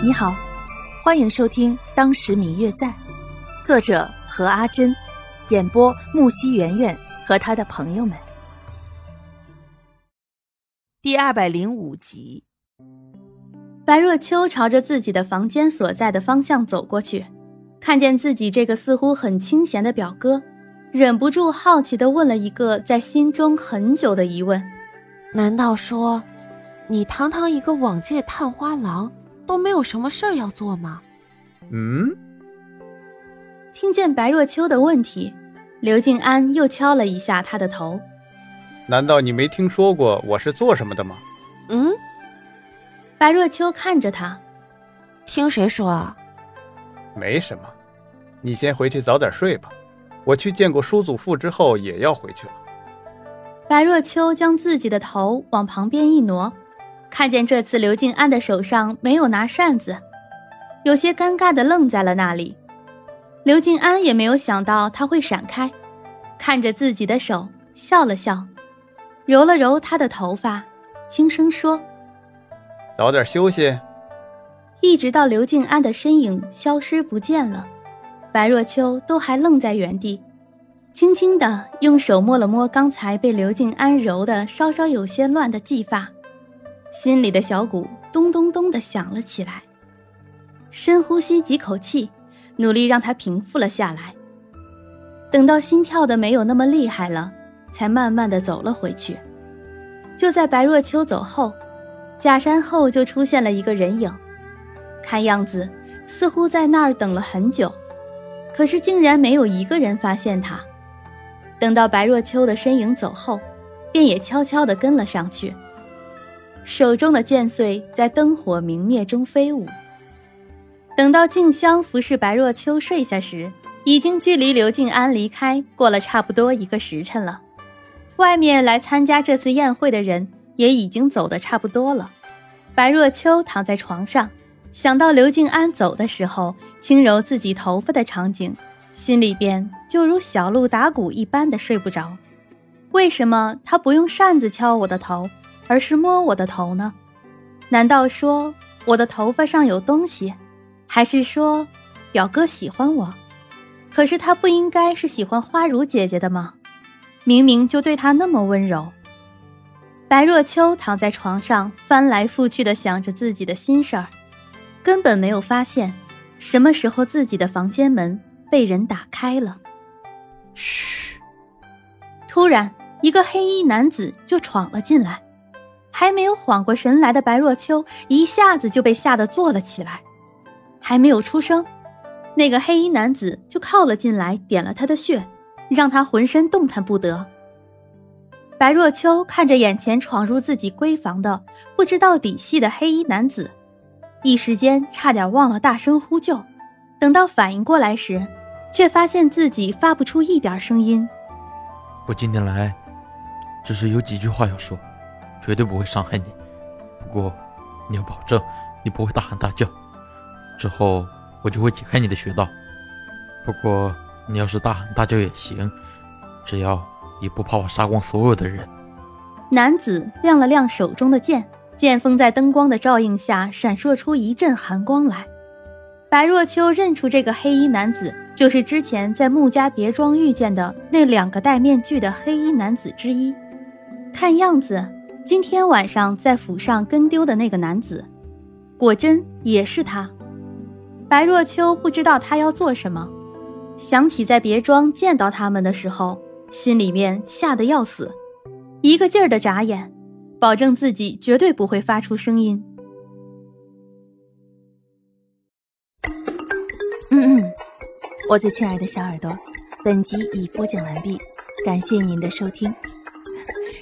你好，欢迎收听《当时明月在》，作者何阿珍，演播木西圆圆和他的朋友们。第二百零五集，白若秋朝着自己的房间所在的方向走过去，看见自己这个似乎很清闲的表哥，忍不住好奇的问了一个在心中很久的疑问：难道说，你堂堂一个往届探花郎？都没有什么事儿要做吗？嗯。听见白若秋的问题，刘静安又敲了一下他的头。难道你没听说过我是做什么的吗？嗯。白若秋看着他，听谁说啊？没什么，你先回去早点睡吧。我去见过叔祖父之后也要回去了。白若秋将自己的头往旁边一挪。看见这次刘静安的手上没有拿扇子，有些尴尬的愣在了那里。刘静安也没有想到他会闪开，看着自己的手笑了笑，揉了揉他的头发，轻声说：“早点休息。”一直到刘静安的身影消失不见了，白若秋都还愣在原地，轻轻的用手摸了摸刚才被刘静安揉的稍稍有些乱的髻发。心里的小鼓咚咚咚的响了起来，深呼吸几口气，努力让它平复了下来。等到心跳的没有那么厉害了，才慢慢的走了回去。就在白若秋走后，假山后就出现了一个人影，看样子似乎在那儿等了很久，可是竟然没有一个人发现他。等到白若秋的身影走后，便也悄悄地跟了上去。手中的剑穗在灯火明灭中飞舞。等到静香服侍白若秋睡下时，已经距离刘静安离开过了差不多一个时辰了。外面来参加这次宴会的人也已经走得差不多了。白若秋躺在床上，想到刘静安走的时候轻揉自己头发的场景，心里边就如小鹿打鼓一般的睡不着。为什么他不用扇子敲我的头？而是摸我的头呢？难道说我的头发上有东西？还是说表哥喜欢我？可是他不应该是喜欢花如姐姐的吗？明明就对她那么温柔。白若秋躺在床上翻来覆去的想着自己的心事儿，根本没有发现什么时候自己的房间门被人打开了。嘘！突然，一个黑衣男子就闯了进来。还没有缓过神来的白若秋一下子就被吓得坐了起来，还没有出声，那个黑衣男子就靠了进来，点了他的穴，让他浑身动弹不得。白若秋看着眼前闯入自己闺房的不知道底细的黑衣男子，一时间差点忘了大声呼救。等到反应过来时，却发现自己发不出一点声音。我今天来，只是有几句话要说。绝对不会伤害你，不过你要保证你不会大喊大叫，之后我就会解开你的穴道。不过你要是大喊大叫也行，只要你不怕我杀光所有的人。男子亮了亮手中的剑，剑锋在灯光的照应下闪烁出一阵寒光来。白若秋认出这个黑衣男子就是之前在穆家别庄遇见的那两个戴面具的黑衣男子之一，看样子。今天晚上在府上跟丢的那个男子，果真也是他。白若秋不知道他要做什么，想起在别庄见到他们的时候，心里面吓得要死，一个劲儿的眨眼，保证自己绝对不会发出声音。嗯嗯，我最亲爱的小耳朵，本集已播讲完毕，感谢您的收听。